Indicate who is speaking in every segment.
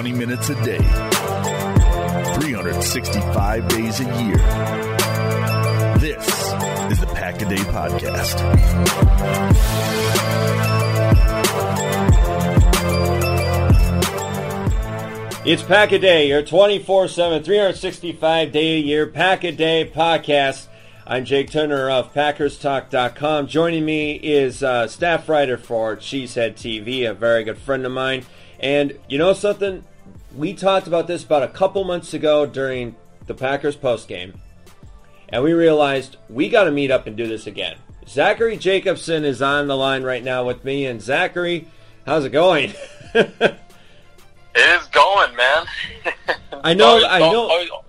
Speaker 1: 20 minutes a day, 365 days a year. This is the Pack a Day Podcast.
Speaker 2: It's Pack a Day, your 24 7, 365 day a year Pack a Day podcast. I'm Jake Turner of PackersTalk.com. Joining me is uh, staff writer for Cheesehead TV, a very good friend of mine. And you know something? We talked about this about a couple months ago during the Packers postgame, and we realized we got to meet up and do this again. Zachary Jacobson is on the line right now with me, and Zachary, how's it going?
Speaker 3: It is going, man.
Speaker 2: I know- I
Speaker 3: oh,
Speaker 2: know-
Speaker 3: oh,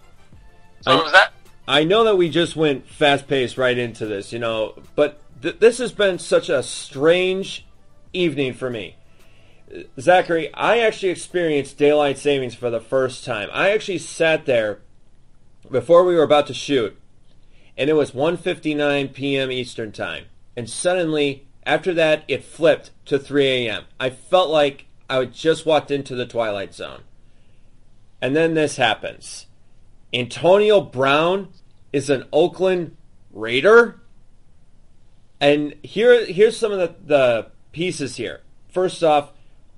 Speaker 3: So
Speaker 2: I-
Speaker 3: was that?
Speaker 2: I know that we just went fast paced right into this, you know, but th- this has been such a strange evening for me. Zachary, I actually experienced daylight savings for the first time. I actually sat there before we were about to shoot, and it was 1:59 p.m. Eastern time, and suddenly after that it flipped to 3 a.m. I felt like I had just walked into the twilight zone. And then this happens. Antonio Brown is an Oakland Raider. And here, here's some of the, the pieces here. First off,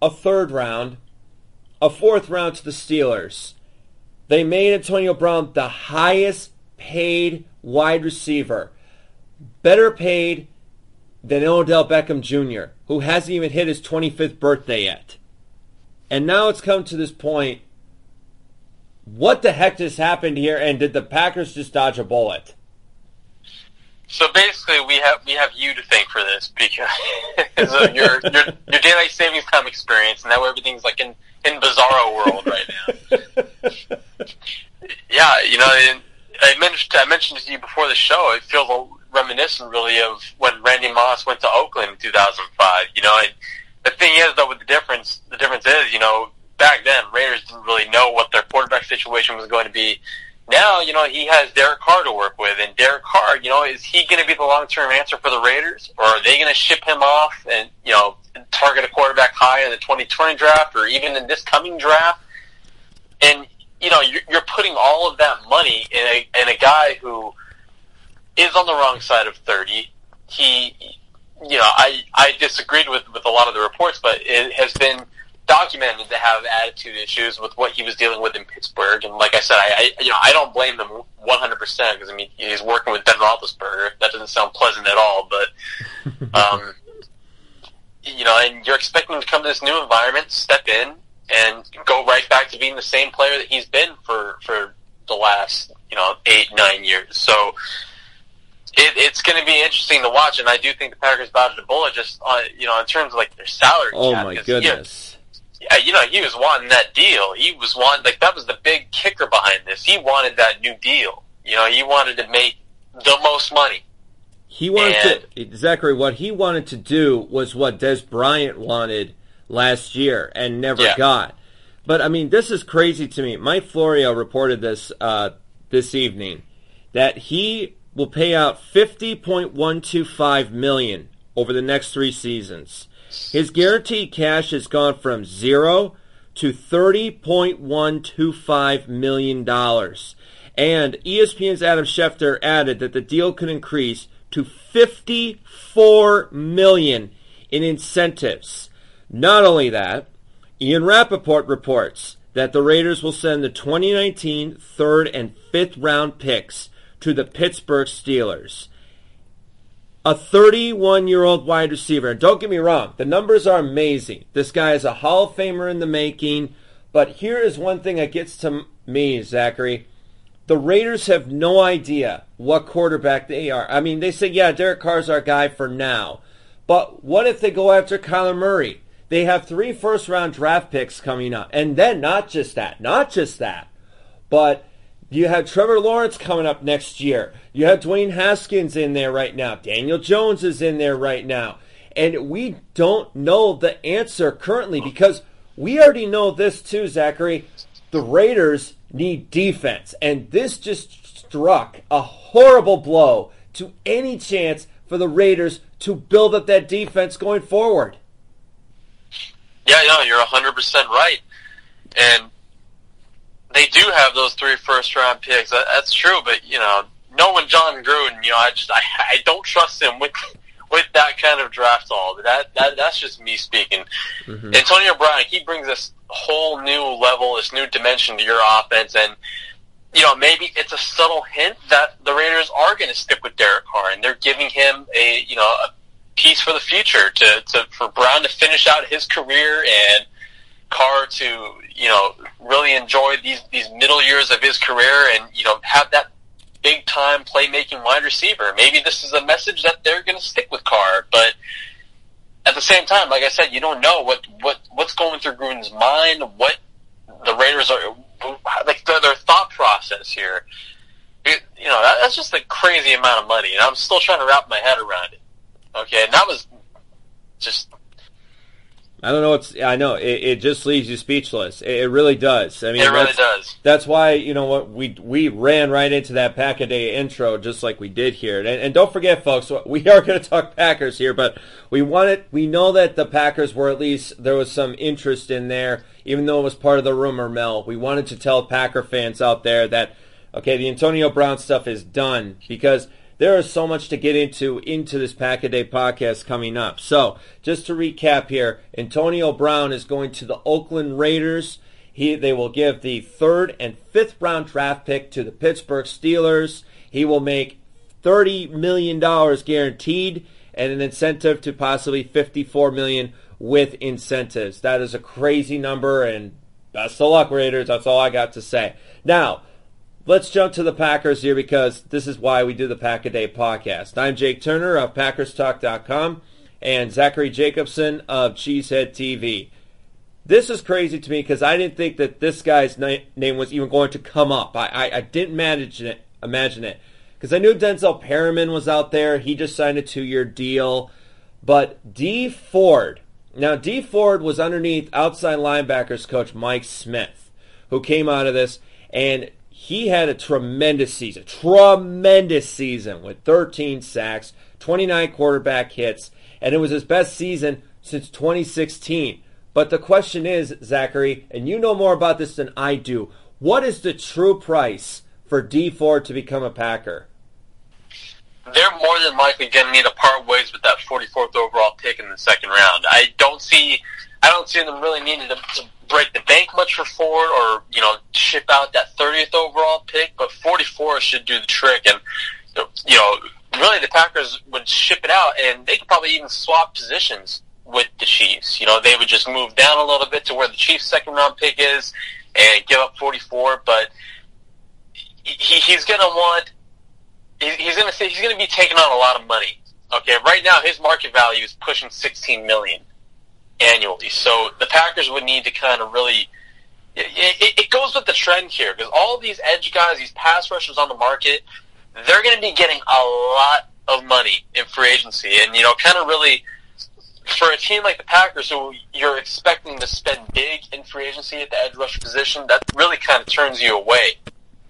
Speaker 2: a third round, a fourth round to the Steelers. They made Antonio Brown the highest paid wide receiver, better paid than Odell Beckham Jr., who hasn't even hit his 25th birthday yet. And now it's come to this point what the heck just happened here? And did the Packers just dodge a bullet?
Speaker 3: So basically, we have we have you to thank for this because of your your your daylight savings time experience, and now everything's like in in bizarro world right now. yeah, you know, I mentioned I mentioned to you before the show. It feels reminiscent, really, of when Randy Moss went to Oakland in 2005. You know, and the thing is, though, with the difference, the difference is, you know, back then Raiders didn't really know what their quarterback situation was going to be. Now, you know, he has Derek Carr to work with, and Derek Carr, you know, is he going to be the long-term answer for the Raiders, or are they going to ship him off and, you know, target a quarterback high in the 2020 draft, or even in this coming draft? And, you know, you're, you're putting all of that money in a, in a guy who is on the wrong side of 30. He, you know, I, I disagreed with, with a lot of the reports, but it has been documented to have attitude issues with what he was dealing with in Pittsburgh. And like I said, I, I you know I don't blame them 100 percent because I mean he's working with Ben Roethlisberger. That doesn't sound pleasant at all. But um, you know, and you're expecting him to come to this new environment, step in, and go right back to being the same player that he's been for for the last you know eight nine years. So. It, it's going to be interesting to watch, and I do think the Packers dodged a bullet just on you know in terms of like their salary.
Speaker 2: Oh
Speaker 3: cap,
Speaker 2: my
Speaker 3: 'cause, you know,
Speaker 2: goodness.
Speaker 3: Yeah, you know, he was wanting that deal. He was wanting, like, that was the big kicker behind this. He wanted that new deal. You know, he wanted to make the most money.
Speaker 2: He wanted to Zachary. What he wanted to do was what Dez Bryant wanted last year and never
Speaker 3: Yeah.
Speaker 2: got. But I mean, this is crazy to me. Mike Florio reported this uh, this evening that he will pay out fifty point one two five million over the next three seasons. His guaranteed cash has gone from zero to thirty point one two five million dollars. And ESPN's Adam Schefter added that the deal could increase to 54 million in incentives. Not only that, Ian Rapoport reports that the Raiders will send the 2019 third and fifth round picks to the Pittsburgh Steelers. A 31 year old wide receiver. And don't get me wrong, the numbers are amazing. This guy is a Hall of Famer in the making. But here is one thing that gets to me, Zachary. The Raiders have no idea what quarterback they are. I mean, they say, yeah, Derek Carr's our guy for now. But what if they go after Kyler Murray? They have three first round draft picks coming up. And then not just that, not just that, but you have Trevor Lawrence coming up next year. You have Dwayne Haskins in there right now. Daniel Jones is in there right now. And we don't know the answer currently because we already know this too, Zachary. The Raiders need defense. And this just struck a horrible blow to any chance for the Raiders to build up that defense going forward.
Speaker 3: Yeah, no, you're 100% right. and they do have those three first round picks. That, that's true, but you know, knowing Jon Gruden, you know, I just I, I don't trust him with with that kind of draft all. That that that's just me speaking. Mm-hmm. Antonio Brown, he brings this whole new level, this new dimension to your offense, and you know maybe it's a subtle hint that the Raiders are going to stick with Derek Carr, and they're giving him a you know a piece for the future to, to for Brown to finish out his career and Carr to you know really enjoy these these middle years of his career and you know have that big time playmaking wide receiver. Maybe this is a message that they're going to stick with Carr, but at the same time, like I said, you don't know what what what's going through Gruden's mind, what the Raiders are like their, their thought process here. It, you know, that, that's just a crazy amount of money, and I'm still trying to wrap my head around it. Okay, and that was just
Speaker 2: I don't know what's. I know it, it just leaves you speechless. It, it really does. I mean,
Speaker 3: it really does.
Speaker 2: That's why you know what we we ran right into that pack a day intro just like we did here. And, and don't forget, folks, we are going to talk Packers here, but we wanted. We know that the Packers were at least there was some interest in there, even though it was part of the rumor mill. We wanted to tell Packer fans out there that okay, the Antonio Brown stuff is done because there is so much to get into into this Pack a Day podcast coming up. So, just to recap here, Antonio Brown is going to the Oakland Raiders. He, they will give the third and fifth round draft pick to the Pittsburgh Steelers. He will make $30 million guaranteed and an incentive to possibly 54 million with incentives. That is a crazy number, and best of luck, Raiders. That's all I got to say. Now, Let's jump to the Packers here because this is why we do the Pack a Day podcast. I'm Jake Turner of PackersTalk.com and Zachary Jacobson of Cheesehead TV. This is crazy to me because I didn't think that this guy's name was even going to come up. I, I, I didn't imagine it. Imagine it because I knew Denzel Perryman was out there. He just signed a two-year deal, but Dee Ford. Now Dee Ford was underneath outside linebackers coach Mike Smith, who came out of this and he had a tremendous season, tremendous season with 13 sacks, 29 quarterback hits, and it was his best season since 2016. But the question is, Zachary, and you know more about this than I do, what is the true price for Dee Ford to become a Packer?
Speaker 3: They're more than likely going to need to part ways with that 44th overall pick in the second round. I don't see, I don't see them really needing to, to break the bank much for Ford or, you know, ship out that 30th overall pick, but 44 should do the trick. And, you know, really the Packers would ship it out and they could probably even swap positions with the Chiefs. You know, they would just move down a little bit to where the Chiefs' second round pick is and give up 44, but he, he's going to want, he's going to say, he's going to be taking on a lot of money. Okay, right now his market value is pushing 16 million annually. So the Packers would need to kind of really. It, it, goes with the trend here because all these edge guys, these pass rushers on the market, they're going to be getting a lot of money in free agency, and you know, kind of really for a team like the Packers, who you're expecting to spend big in free agency at the edge rush position, that really kind of turns you away.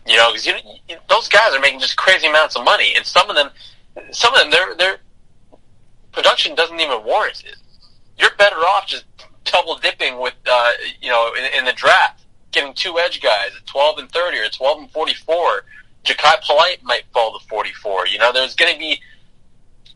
Speaker 3: You know, because you, you, those guys are making just crazy amounts of money, and some of them, some of them, their their production doesn't even warrant it you're better off just double dipping with, uh, you know, in, in the draft, getting two edge guys at 12 and 30 or 12 and 44. Jachai Polite might fall to 44. You know, there's going to be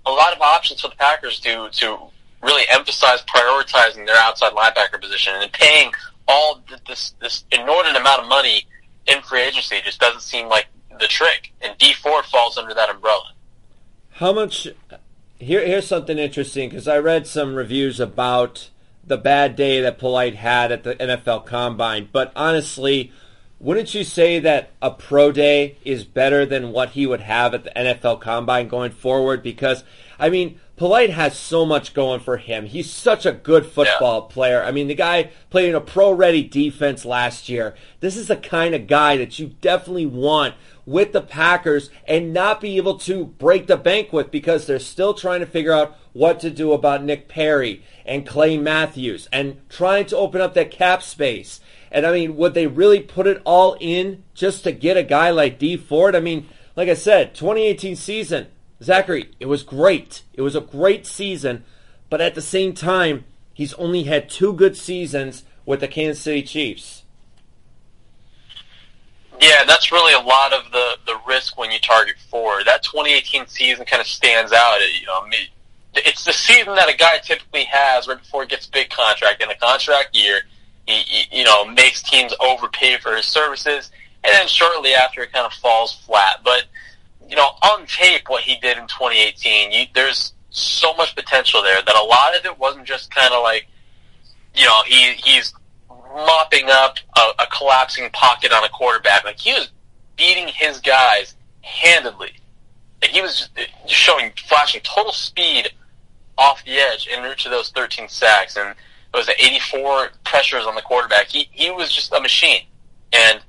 Speaker 3: a lot of options for the Packers to, to really emphasize prioritizing their outside linebacker position and paying all this, this inordinate amount of money in free agency just doesn't seem like the trick. And Dee Ford falls under that umbrella.
Speaker 2: How much here, here's something interesting because I read some reviews about the bad day that Polite had at the NFL Combine. But honestly, wouldn't you say that a pro day is better than what he would have at the NFL Combine going forward? Because, I mean, Polite has so much going for him. He's such a good football yeah. player. I mean, the guy played in a pro ready defense last year. This is the kind of guy that you definitely want with the Packers and not be able to break the bank with because they're still trying to figure out what to do about Nick Perry and Clay Matthews and trying to open up that cap space. And I mean, would they really put it all in just to get a guy like Dee Ford? I mean, like I said, 2018 season, Zachary, it was great. It was a great season, but at the same time, he's only had two good seasons with the Kansas City Chiefs.
Speaker 3: Yeah, that's really a lot of the, the risk when you target four. That 2018 season kind of stands out. You know, it's the season that a guy typically has right before he gets a big contract. In a contract year, he, he you know makes teams overpay for his services, and then shortly after it kind of falls flat. But you know, on tape, what he did in 2018, you, there's so much potential there that a lot of it wasn't just kind of like, you know, he he's mopping up a, a collapsing pocket on a quarterback. Like he was beating his guys handedly. Like he was just uh, showing, flashing total speed off the edge en route to those 13 sacks, and it was 84 pressures on the quarterback. He he was just a machine. And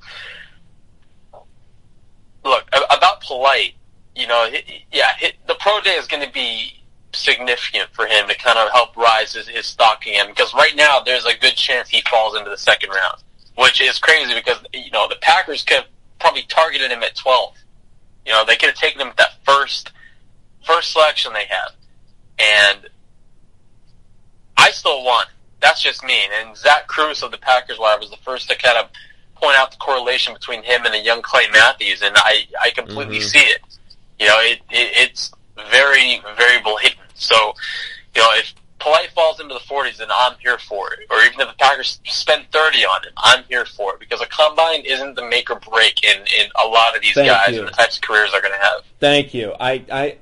Speaker 3: look about polite, you know, yeah, the pro day is going to be significant for him to kind of help rise his, his stock again. Because right now, there's a good chance he falls into the second round, which is crazy because you know the Packers could have probably targeted him at 12. You know, they could have taken him at that first first selection they have, and I still won. That's just me. And Zach Kruse of the Packers Wire was the first to kind of point out the correlation between him and a young Clay Matthews, and I I completely mm-hmm. see it. You know, it, it it's very variable blatant. So, you know, if Polite falls into the 40s, then I'm here for it. Or even if the Packers spend 30 on it, I'm here for it because a combine isn't the make or break in, in a lot of these Thank guys you. and the types of careers they're going to have.
Speaker 2: Thank you. I, I,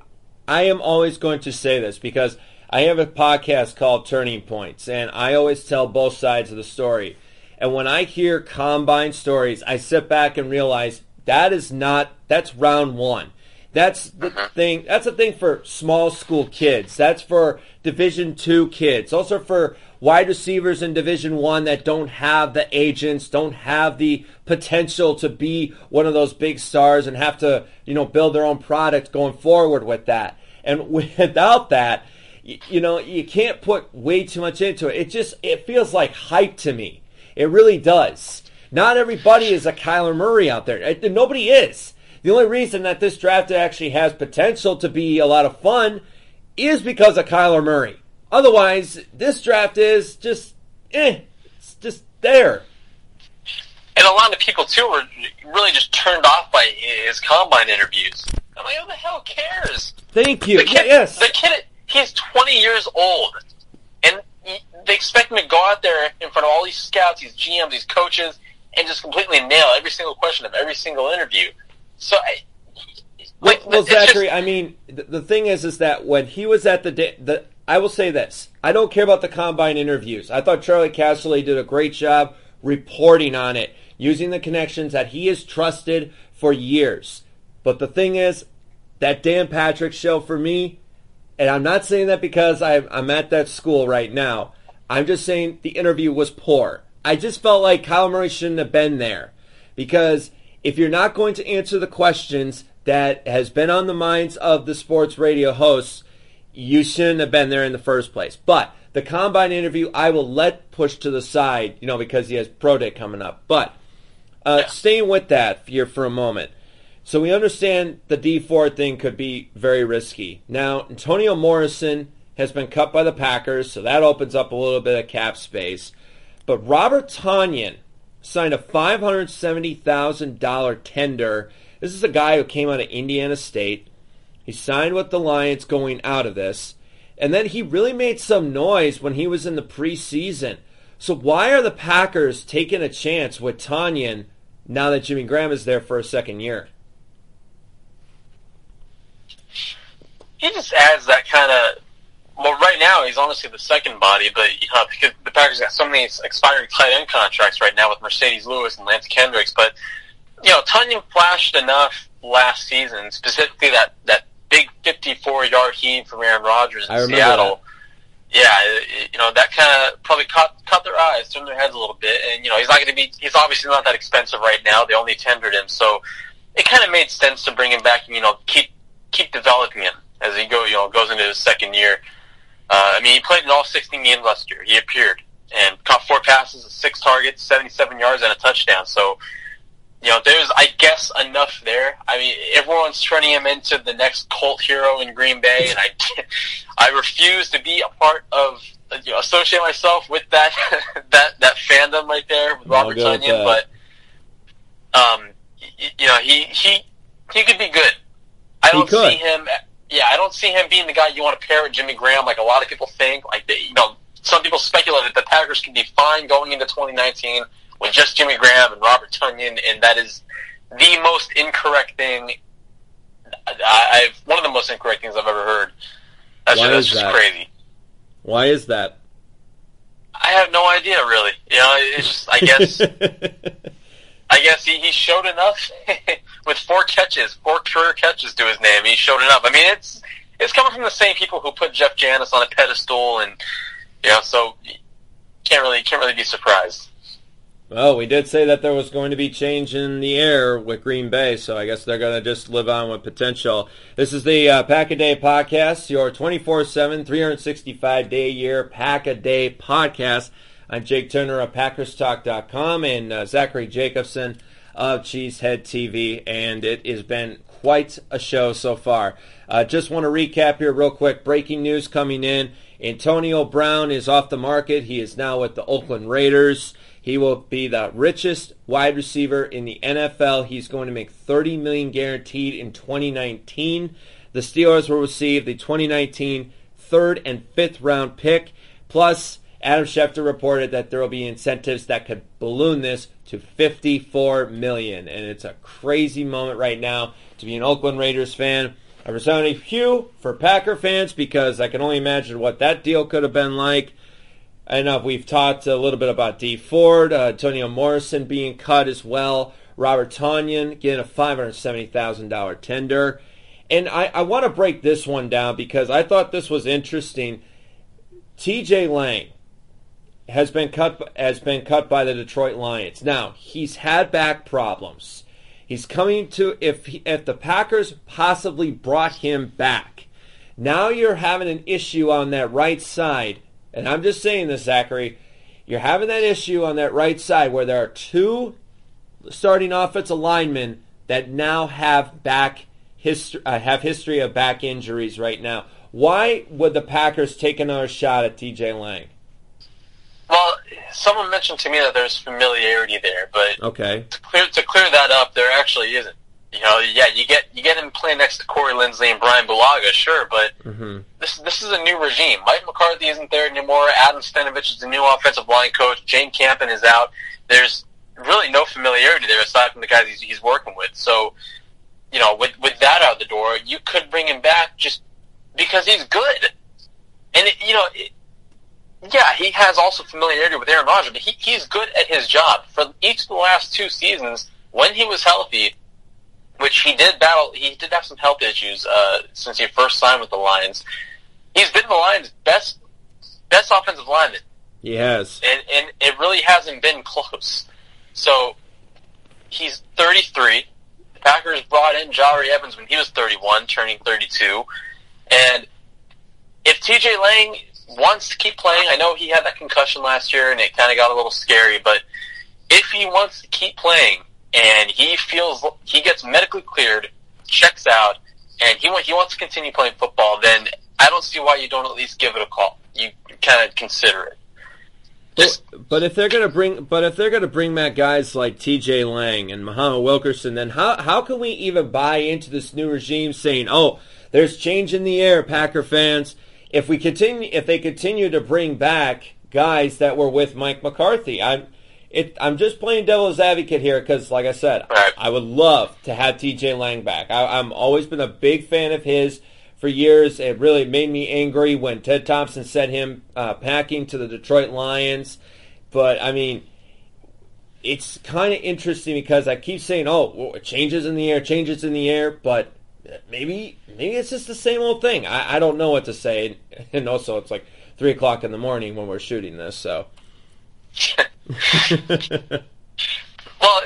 Speaker 2: I am always going to say this because I have a podcast called Turning Points, and I always tell both sides of the story. And when I hear combine stories, I sit back and realize that is not, that's round one. That's the uh-huh. thing. That's the thing for small school kids. That's for Division two kids. Also for wide receivers in Division one that don't have the agents, don't have the potential to be one of those big stars and have to, you know, build their own product going forward with that. And without that, you know, you can't put way too much into it. It just it feels like hype to me. It really does. Not everybody is a Kyler Murray out there. Nobody is. The only reason that this draft actually has potential to be a lot of fun is because of Kyler Murray. Otherwise, this draft is just, eh, it's just there.
Speaker 3: And a lot of people too were really just turned off by his combine interviews. I'm like, who the hell cares?
Speaker 2: Thank you.
Speaker 3: The kid,
Speaker 2: yes.
Speaker 3: The kid, he's 20 years old, and they expect him to go out there in front of all these scouts, these GMs, these coaches, and just completely nail every single question of every single interview. So, I,
Speaker 2: like, well, well Zachary, just... I mean, the, the, thing is, is that when he was at the the, I will say this: I don't care about the combine interviews. I thought Charley Casserly did a great job reporting on it, using the connections that he has trusted for years. But the thing is, that Dan Patrick show for me, and I'm not saying that because I'm, I'm at that school right now. I'm just saying the interview was poor. I just felt like Kyle Murray shouldn't have been there because if you're not going to answer the questions that has been on the minds of the sports radio hosts, you shouldn't have been there in the first place. But the combine interview, I will let push to the side, you know, because he has pro day coming up. But uh, yeah. staying with that here for a moment. So we understand the Dee Ford thing could be very risky. Now, Antonio Morrison has been cut by the Packers, so that opens up a little bit of cap space. But Robert Tonyan signed a $570,000 tender. This is a guy who came out of Indiana State. He signed with the Lions going out of this. And then he really made some noise when he was in the preseason. So why are the Packers taking a chance with Tonyan now that Jimmy Graham is there for a second year?
Speaker 3: He just adds that kind of well, right now he's honestly the second body, but you know, because the Packers got so many expiring tight end contracts right now with Marcedes Lewis and Lance Kendricks. But you know, Tonyan flashed enough last season, specifically that that big 54 yard heave from Aaron Rodgers in Seattle. That. Yeah, you know that kind of probably caught caught their eyes, turned their heads a little bit, and you know he's not going to be. He's obviously not that expensive right now. They only tendered him, so it kind of made sense to bring him back and you know keep keep developing him as he go you know goes into his second year. Uh, I mean, he played in all 16 games last year. He appeared and caught four passes, six targets, 77 yards, and a touchdown. So, you know, there's, I guess, enough there. I mean, everyone's turning him into the next cult hero in Green Bay, and I, I refuse to be a part of, you know, associate myself with that, that, that fandom right there with Robert Tonyan. But, um, you know, he he he could be good. I don't see him. Yeah, I don't see him being the guy you want to pair with Jimmy Graham, like a lot of people think. Like, they, you know, some people speculate that the Packers can be fine going into 2019 with just Jimmy Graham and Robert Tonyan, and that is the most incorrect thing. I, I've one of the most incorrect things I've ever heard. That's,
Speaker 2: Why
Speaker 3: just, that's
Speaker 2: is
Speaker 3: just
Speaker 2: that?
Speaker 3: crazy.
Speaker 2: Why is that?
Speaker 3: I have no idea, really. You know, it's just I guess I guess he, he showed enough with four catches, four career catches to his name. He showed enough. I mean, it's it's coming from the same people who put Jeff Janis on a pedestal, and you know, so can't really can't really be surprised.
Speaker 2: Well, we did say that there was going to be change in the air with Green Bay, so I guess they're going to just live on with potential. This is the uh, Pack a Day podcast, your 24 7, 365 day a year Pack a Day podcast. I'm Jake Turner of PackersTalk.com and uh, Zachary Jacobson of Cheesehead TV, and it has been quite a show so far. Uh, just want to recap here real quick. Breaking news coming in. Antonio Brown is off the market. He is now with the Oakland Raiders. He will be the richest wide receiver in the NFL. He's going to make 30 million guaranteed in 2019. The Steelers will receive the 2019 third and fifth round pick. Plus, Adam Schefter reported that there will be incentives that could balloon this to 54 million, and it's a crazy moment right now to be an Oakland Raiders fan. A resounding hue for Packer fans because I can only imagine what that deal could have been like. Know we've talked a little bit about Dee Ford, uh, Antonio Morrison being cut as well, Robert Tonyan getting a $570,000 tender. And I, I want to break this one down because I thought this was interesting. TJ Lang has been cut has been cut by the Detroit Lions. Now, he's had back problems. He's coming to if he, if the Packers possibly brought him back. Now you're having an issue on that right side and I'm just saying this, Zachary, you're having that issue on that right side where there are two starting offensive linemen that now have back history, uh, have history of back injuries right now. Why would the Packers take another shot at TJ Lang?
Speaker 3: Someone mentioned to me that there's familiarity there, but
Speaker 2: Okay.
Speaker 3: to clear to clear that up, there actually isn't. You know, yeah, you get you get him playing next to Corey Linsley and Brian Bulaga, sure, but
Speaker 2: hmm
Speaker 3: this this is a new regime. Mike McCarthy isn't there anymore. Adam Stenavich is the new offensive line coach. James Campen is out. There's really no familiarity there aside from the guys he's, he's working with. So, you know, with with that out the door, you could bring him back just because he's good. And it, you know, it, yeah, he has also familiarity with Aaron Rodgers, but he, he's good at his job. For each of the last two seasons, when he was healthy, which he did battle, he did have some health issues uh, since he first signed with the Lions. He's been the Lions' best best offensive lineman,
Speaker 2: He has.
Speaker 3: and and it really hasn't been close. So he's 33. The Packers brought in Jahri Evans when he was 31, turning 32, and if TJ Lang wants to keep playing, I know he had that concussion last year and it kind of got a little scary, but if he wants to keep playing and he feels he gets medically cleared, checks out, and he he wants to continue playing football, then I don't see why you don't at least give it a call. You kind of consider it. Just
Speaker 2: But, but if they're gonna bring, but if they're gonna bring back guys like T.J. Lang and Muhammad Wilkerson, then how how can we even buy into this new regime saying, "Oh, there's change in the air, Packer fans"? If we continue, if they continue to bring back guys that were with Mike McCarthy, I'm it. I'm just playing devil's advocate here because, like I said,
Speaker 3: Right.
Speaker 2: I would love to have T.J. Lang back. I, I'm always been a big fan of his for years. It really made me angry when Ted Thompson sent him uh, packing to the Detroit Lions. But I mean, it's kind of interesting because I keep saying, "Oh, changes in the air, changes in the air," but maybe maybe it's just the same old thing. I, I don't know what to say, and also it's like three o'clock in the morning when we're shooting this, so.
Speaker 3: Well,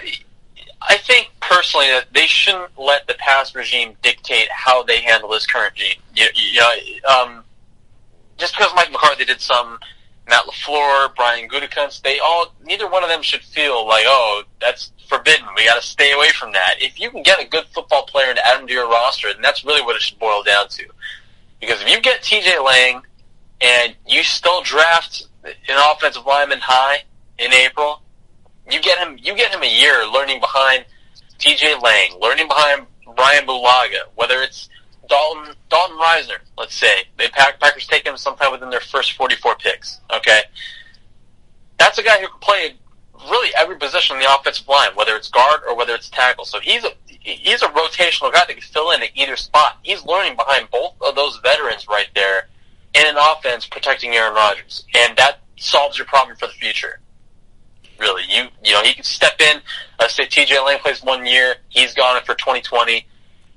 Speaker 3: I think personally that they shouldn't let the past regime dictate how they handle this current regime. Know, um, just because Mike McCarthy did some, Matt Lafleur, Brian Gutekunst, they all neither one of them should feel like, oh, that's forbidden. We got to stay away from that. If you can get a good football player and add him to your roster, then that's really what it should boil down to. Because if you get T.J. Lang and you still draft an offensive lineman high in April, you get him you get him a year learning behind TJ Lang, learning behind Brian Bulaga, whether it's Dalton Dalton Risner, let's say pack, Packers take him sometime within their first 44 picks. Okay, that's a guy who can play really every position on the offensive line, whether it's guard or whether it's tackle. So he's a he's a rotational guy that can fill in at either spot. He's learning behind both of those veterans right there in an offense protecting Aaron Rodgers, and that solves your problem for the future. Really, you you know he can step in. Let's say T.J. Lang plays one year, he's gone for 2020,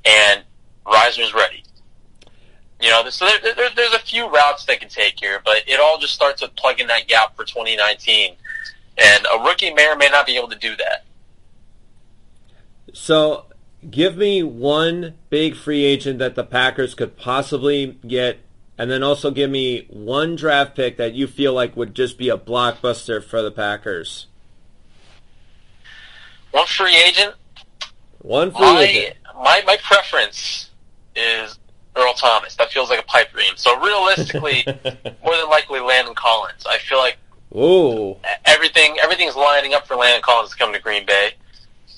Speaker 3: and Risner's ready. You know, so there, there, there's a few routes they can take here, but it all just starts with plugging that gap for 2019. And a rookie may or may not be able to do that.
Speaker 2: So, give me one big free agent that the Packers could possibly get, and then also give me one draft pick that you feel like would just be a blockbuster for the Packers.
Speaker 3: One free agent.
Speaker 2: One free
Speaker 3: my,
Speaker 2: agent.
Speaker 3: My my preference is Earl Thomas. That feels like a pipe dream. So realistically, more than likely Landon Collins. I feel like
Speaker 2: Ooh.
Speaker 3: everything everything's lining up for Landon Collins to come to Green Bay.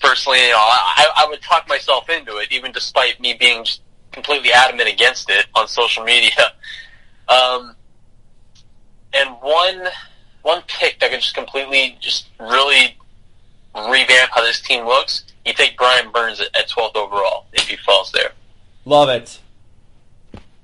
Speaker 3: Personally, you know, I, I would talk myself into it, even despite me being just completely adamant against it on social media. Um, and one one pick that could just completely, just really revamp how this team looks. You take Brian Burns at, at 12th overall if he falls there.
Speaker 2: Love it.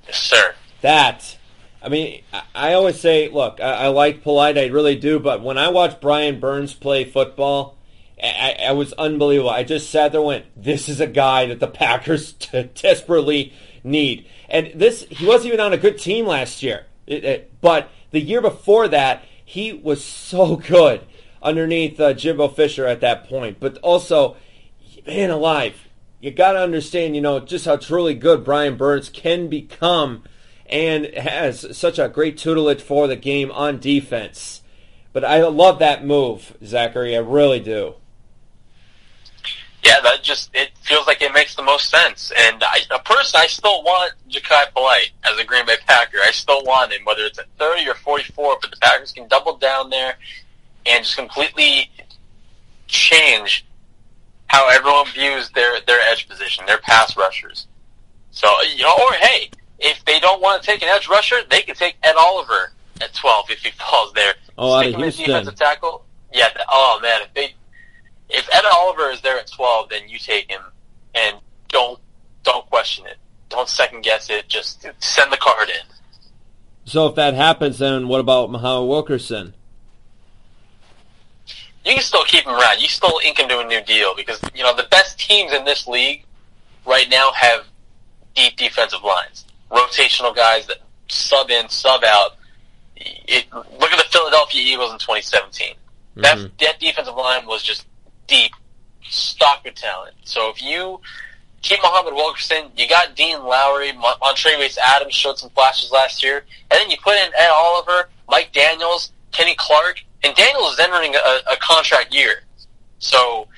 Speaker 3: Yes, sir.
Speaker 2: That. I mean, I- always say, look, I, I like Polite, I really do, but when I watch Brian Burns play football, I, I, I was unbelievable. I just sat there and went, this is a guy that the Packers t- desperately need. And this, he wasn't even on a good team last year. It- it- but the year before that, he was so good underneath uh, Jimbo Fisher at that point. But also, man alive, you got to understand, you know, just how truly good Brian Burns can become and has such a great tutelage for the game on defense. But I love that move, Zachary. I really do.
Speaker 3: Yeah, that just it feels like it makes the most sense. And I, a person, I still want Jachai Polite as a Green Bay Packer. I still want him, whether it's at thirty or forty-four. But the Packers can double down there and just completely change how everyone views their their edge position, their pass rushers. So you know, or hey, if they don't want to take an edge rusher, they can take Ed Oliver at twelve if he falls there.
Speaker 2: Oh, out
Speaker 3: Stick
Speaker 2: of
Speaker 3: him
Speaker 2: Houston.
Speaker 3: defensive tackle. Yeah. Oh man, if they if Ed Oliver is there at twelve, then you take him and don't don't question it. Don't second guess it. Just send the card in.
Speaker 2: So if that happens, then what about Muhammad Wilkerson?
Speaker 3: You can still keep him around. You still ink him to a new deal because you know the best teams in this league right now have deep defensive lines, rotational guys that sub in, sub out. It, look at the Philadelphia Eagles in 2017. That
Speaker 2: Mhm.
Speaker 3: that defensive line was just deep, stocked with talent. So if you keep Muhammad Wilkerson, you got Dean Lowry, Mon- Montravius Adams showed some flashes last year, and then you put in Ed Oliver, Mike Daniels, Kenny Clark, and Daniels is entering a, a contract year. So,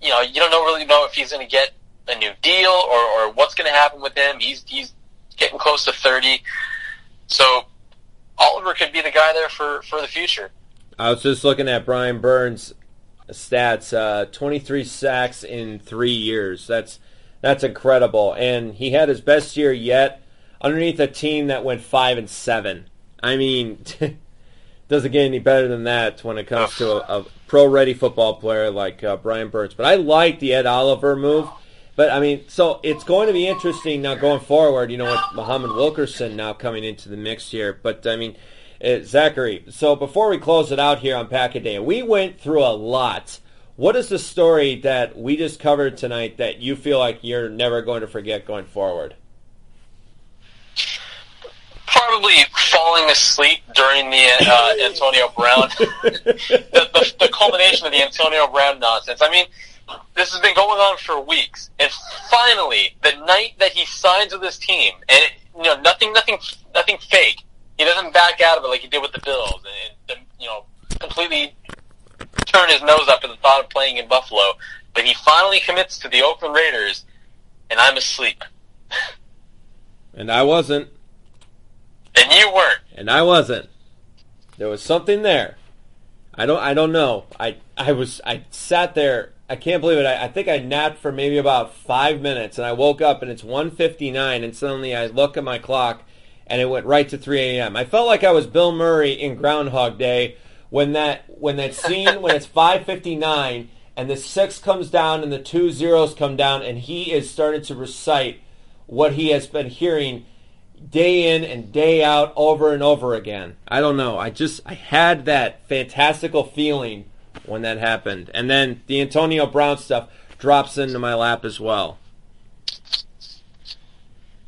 Speaker 3: you know, you don't know, really know if he's going to get a new deal or, or what's going to happen with him. He's, he's getting close to 30. So, Oliver could be the guy there for, for the future.
Speaker 2: I was just looking at Brian Burns' stats: uh, 23 sacks in three years. That's that's incredible, and he had his best year yet underneath a team that went five and seven. I mean, doesn't get any better than that when it comes to a, a pro-ready football player like uh, Brian Burns. But I like the Ed Oliver move. But I mean, so it's going to be interesting now going forward. You know, with Muhammad Wilkerson now coming into the mix here. But I mean, uh, Zachary. So before we close it out here on Pack a Day, we went through a lot. What is the story that we just covered tonight that you feel like you're never going to forget going forward?
Speaker 3: Probably falling asleep during the uh, Antonio Brown, the, the, the culmination of the Antonio Brown nonsense. I mean, this has been going on for weeks, and finally, the night that he signs with his team, and it, you know, nothing, nothing, nothing fake. He doesn't back out of it like he did with the Bills, and, and you know, completely turn his nose up at the thought of playing in Buffalo. But he finally commits to the Oakland Raiders, and I'm asleep,
Speaker 2: And I wasn't.
Speaker 3: and you weren't.
Speaker 2: And I wasn't. There was something there. I don't. I don't know. I. I was. I sat there I can't believe it. I, I think I napped for maybe about five minutes, and I woke up and it's 1.59, and suddenly I look at my clock, and it went right to 3 a.m. I felt like I was Bill Murray in Groundhog Day when that when that scene when it's 5.59 and the six comes down and the two zeros come down, and he is starting to recite what he has been hearing day in and day out over and over again. I don't know. I just I had that fantastical feeling when that happened. And then the Antonio Brown stuff drops into my lap as well.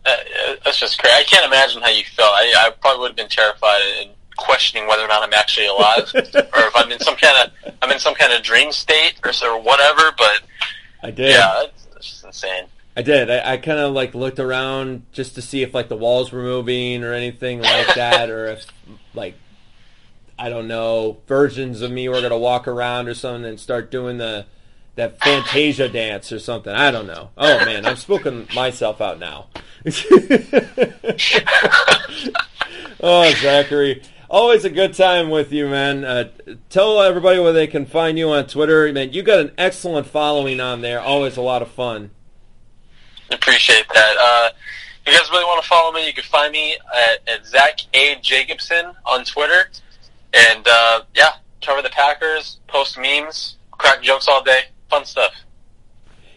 Speaker 3: Uh, that's just crazy. I can't imagine how you felt. I, I probably would have been terrified and questioning whether or not I'm actually alive, or if I'm in some kind of I'm in some kind of dream state or or whatever. But
Speaker 2: I did.
Speaker 3: Yeah, it's, it's just insane.
Speaker 2: I did. I, I kind of like looked around just to see if like the walls were moving or anything like that, or if like I don't know versions of me were gonna walk around or something and start doing the that Fantasia dance or something. I don't know. Oh man, I'm spooking myself out now. oh, Zachary. Always a good time with you, man. Uh, tell everybody where they can find you on Twitter. Man, you got an excellent following on there. Always a lot of fun.
Speaker 3: Appreciate that. Uh, if you guys really want to follow me, you can find me at, at Zach A. Jacobson on Twitter. And uh, yeah, cover the Packers, post memes, crack jokes all day, fun stuff.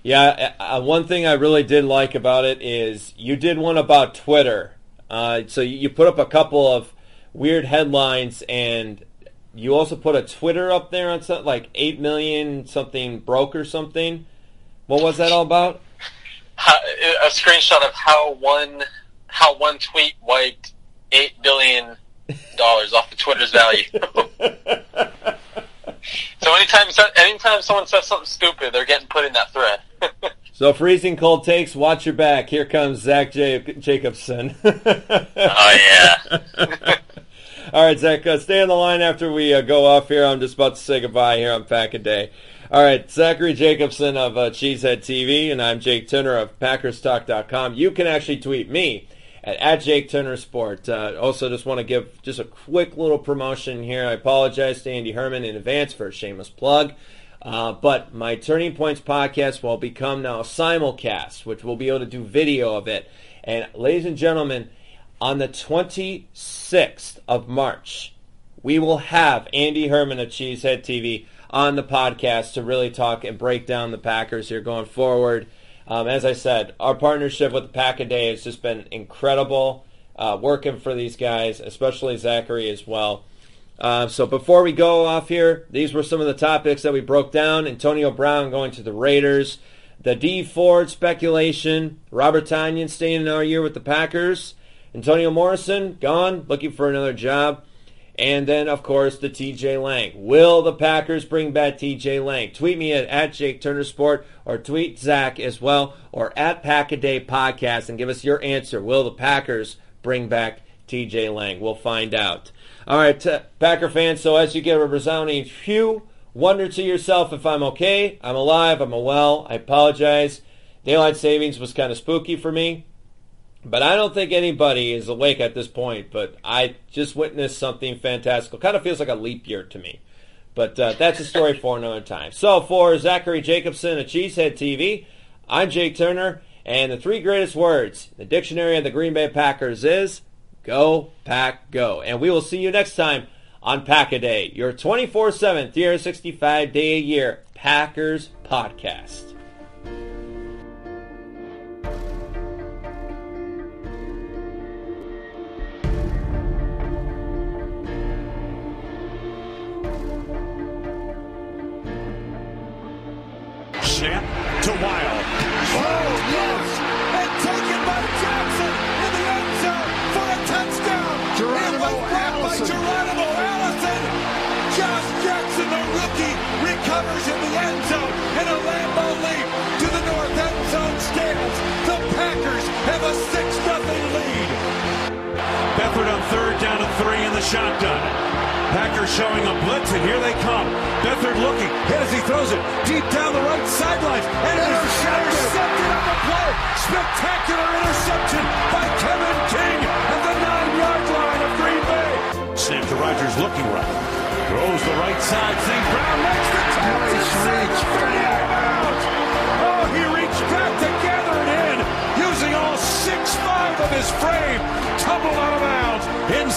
Speaker 2: Yeah, uh, one thing I really did like about it is you did one about Twitter. Uh, so you put up a couple of weird headlines, and you also put a Twitter up there on something like eight million something broke or something. What was that all about?
Speaker 3: a screenshot of how one how one tweet wiped eight billion dollars off the Twitter's value. so anytime anytime someone says something stupid, they're getting put in that thread.
Speaker 2: so freezing cold takes. Watch your back. Here comes Zach J- Jacobson.
Speaker 3: oh yeah.
Speaker 2: All right, Zach, uh, stay on the line after we uh, go off here. I'm just about to say goodbye here on Pack a Day. All right, Zachary Jacobson of uh, Cheesehead TV, and I'm Jake Turner of PackersTalk.com. You can actually tweet me at, at Jake Turner Sport. Uh, also, just want to give just a quick little promotion here. I apologize to Andy Herman in advance for a shameless plug. Uh, but my Turning Points podcast will become now simulcast, which we'll be able to do video of it. And ladies and gentlemen, on the 26th of March, we will have Andy Herman of Cheesehead TV on the podcast to really talk and break down the Packers here going forward. Um, as I said, our partnership with the Pack a Day has just been incredible. Uh, working for these guys, especially Zachary as well. Uh, so before we go off here, these were some of the topics that we broke down. Antonio Brown going to the Raiders, the Dee Ford speculation, Robert Tonyan staying another year with the Packers, Antonio Morrison gone, looking for another job. And then, of course, the TJ Lang. Will the Packers bring back TJ Lang? Tweet me at, at Jake Turner Sport or tweet Zach as well or at Pack a Day Podcast and give us your answer. Will the Packers bring back TJ Lang? We'll find out. All right, t- Packer fans, so as you get a resounding phew, wonder to yourself if I'm okay. I'm alive. I'm well. I apologize. Daylight savings was kind of spooky for me. But I don't think anybody is awake at this point. But I just witnessed something fantastical. Kind of feels like a leap year to me. But uh, that's a story for another time. So for Zachary Jacobson at Cheesehead TV, I'm Jake Turner. And the three greatest words the dictionary of the Green Bay Packers is go, pack, go. And we will see you next time on Pack a Day, your 24 7, 365 day a year Packers podcast.
Speaker 4: Packers showing a blitz, and here they come. Beathard looking, hit as he throws it deep down the right sideline. And intercepted. intercepted on the play. Spectacular interception by Kevin King at the nine-yard line of Green Bay. Snap to Rodgers looking right. Throws the right side. St. Brown makes the tackle.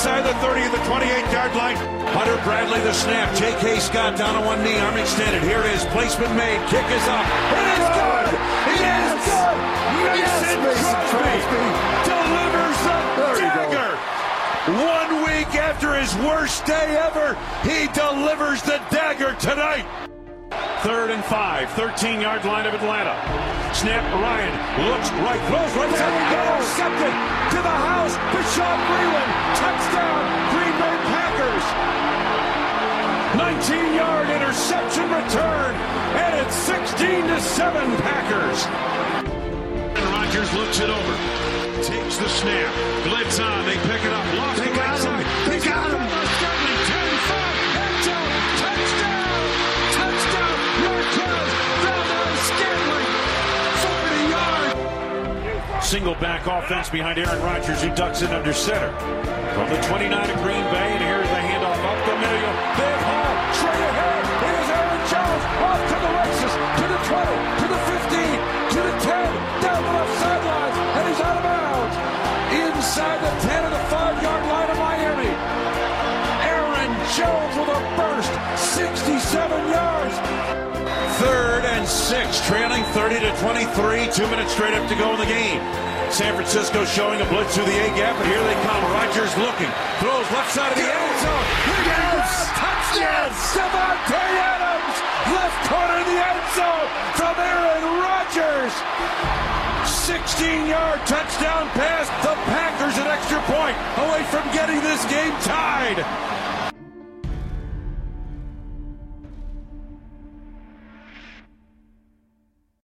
Speaker 4: Inside the 30 of the 28-yard line. Hunter Bradley the snap. J.K. Scott down on one knee, arm extended. Here it is. Placement made. Kick is up. It is good. It is good. Mason Crosby delivers the dagger. One week after his worst day ever, he delivers the dagger tonight. Third and five, 13 yard line of Atlanta. Snap, Ryan looks right, throws right side, intercepted to the house. Bashaud Breeland, touchdown, Green Bay Packers. 19 yard interception return, and it's 16 to 7 Packers. And Rodgers looks it over, takes the snap, blitz on, they pick it up, lost they the right side. They got him. Single back offense behind Aaron Rodgers, who ducks it under center. From the 29 of Green Bay, and here's the handoff up the middle. Big hole, straight ahead. Is Aaron Jones off to the races, to the 20, six, trailing 30 to 23. Two minutes straight up to go in the game. San Francisco showing a blitz through the A gap, and here they come. Rodgers looking, throws left side of the end zone. Yes! Touchdown! Davante Adams, left corner of the end zone from Aaron Rodgers. 16-yard touchdown pass. The Packers an extra point away from getting this game tied.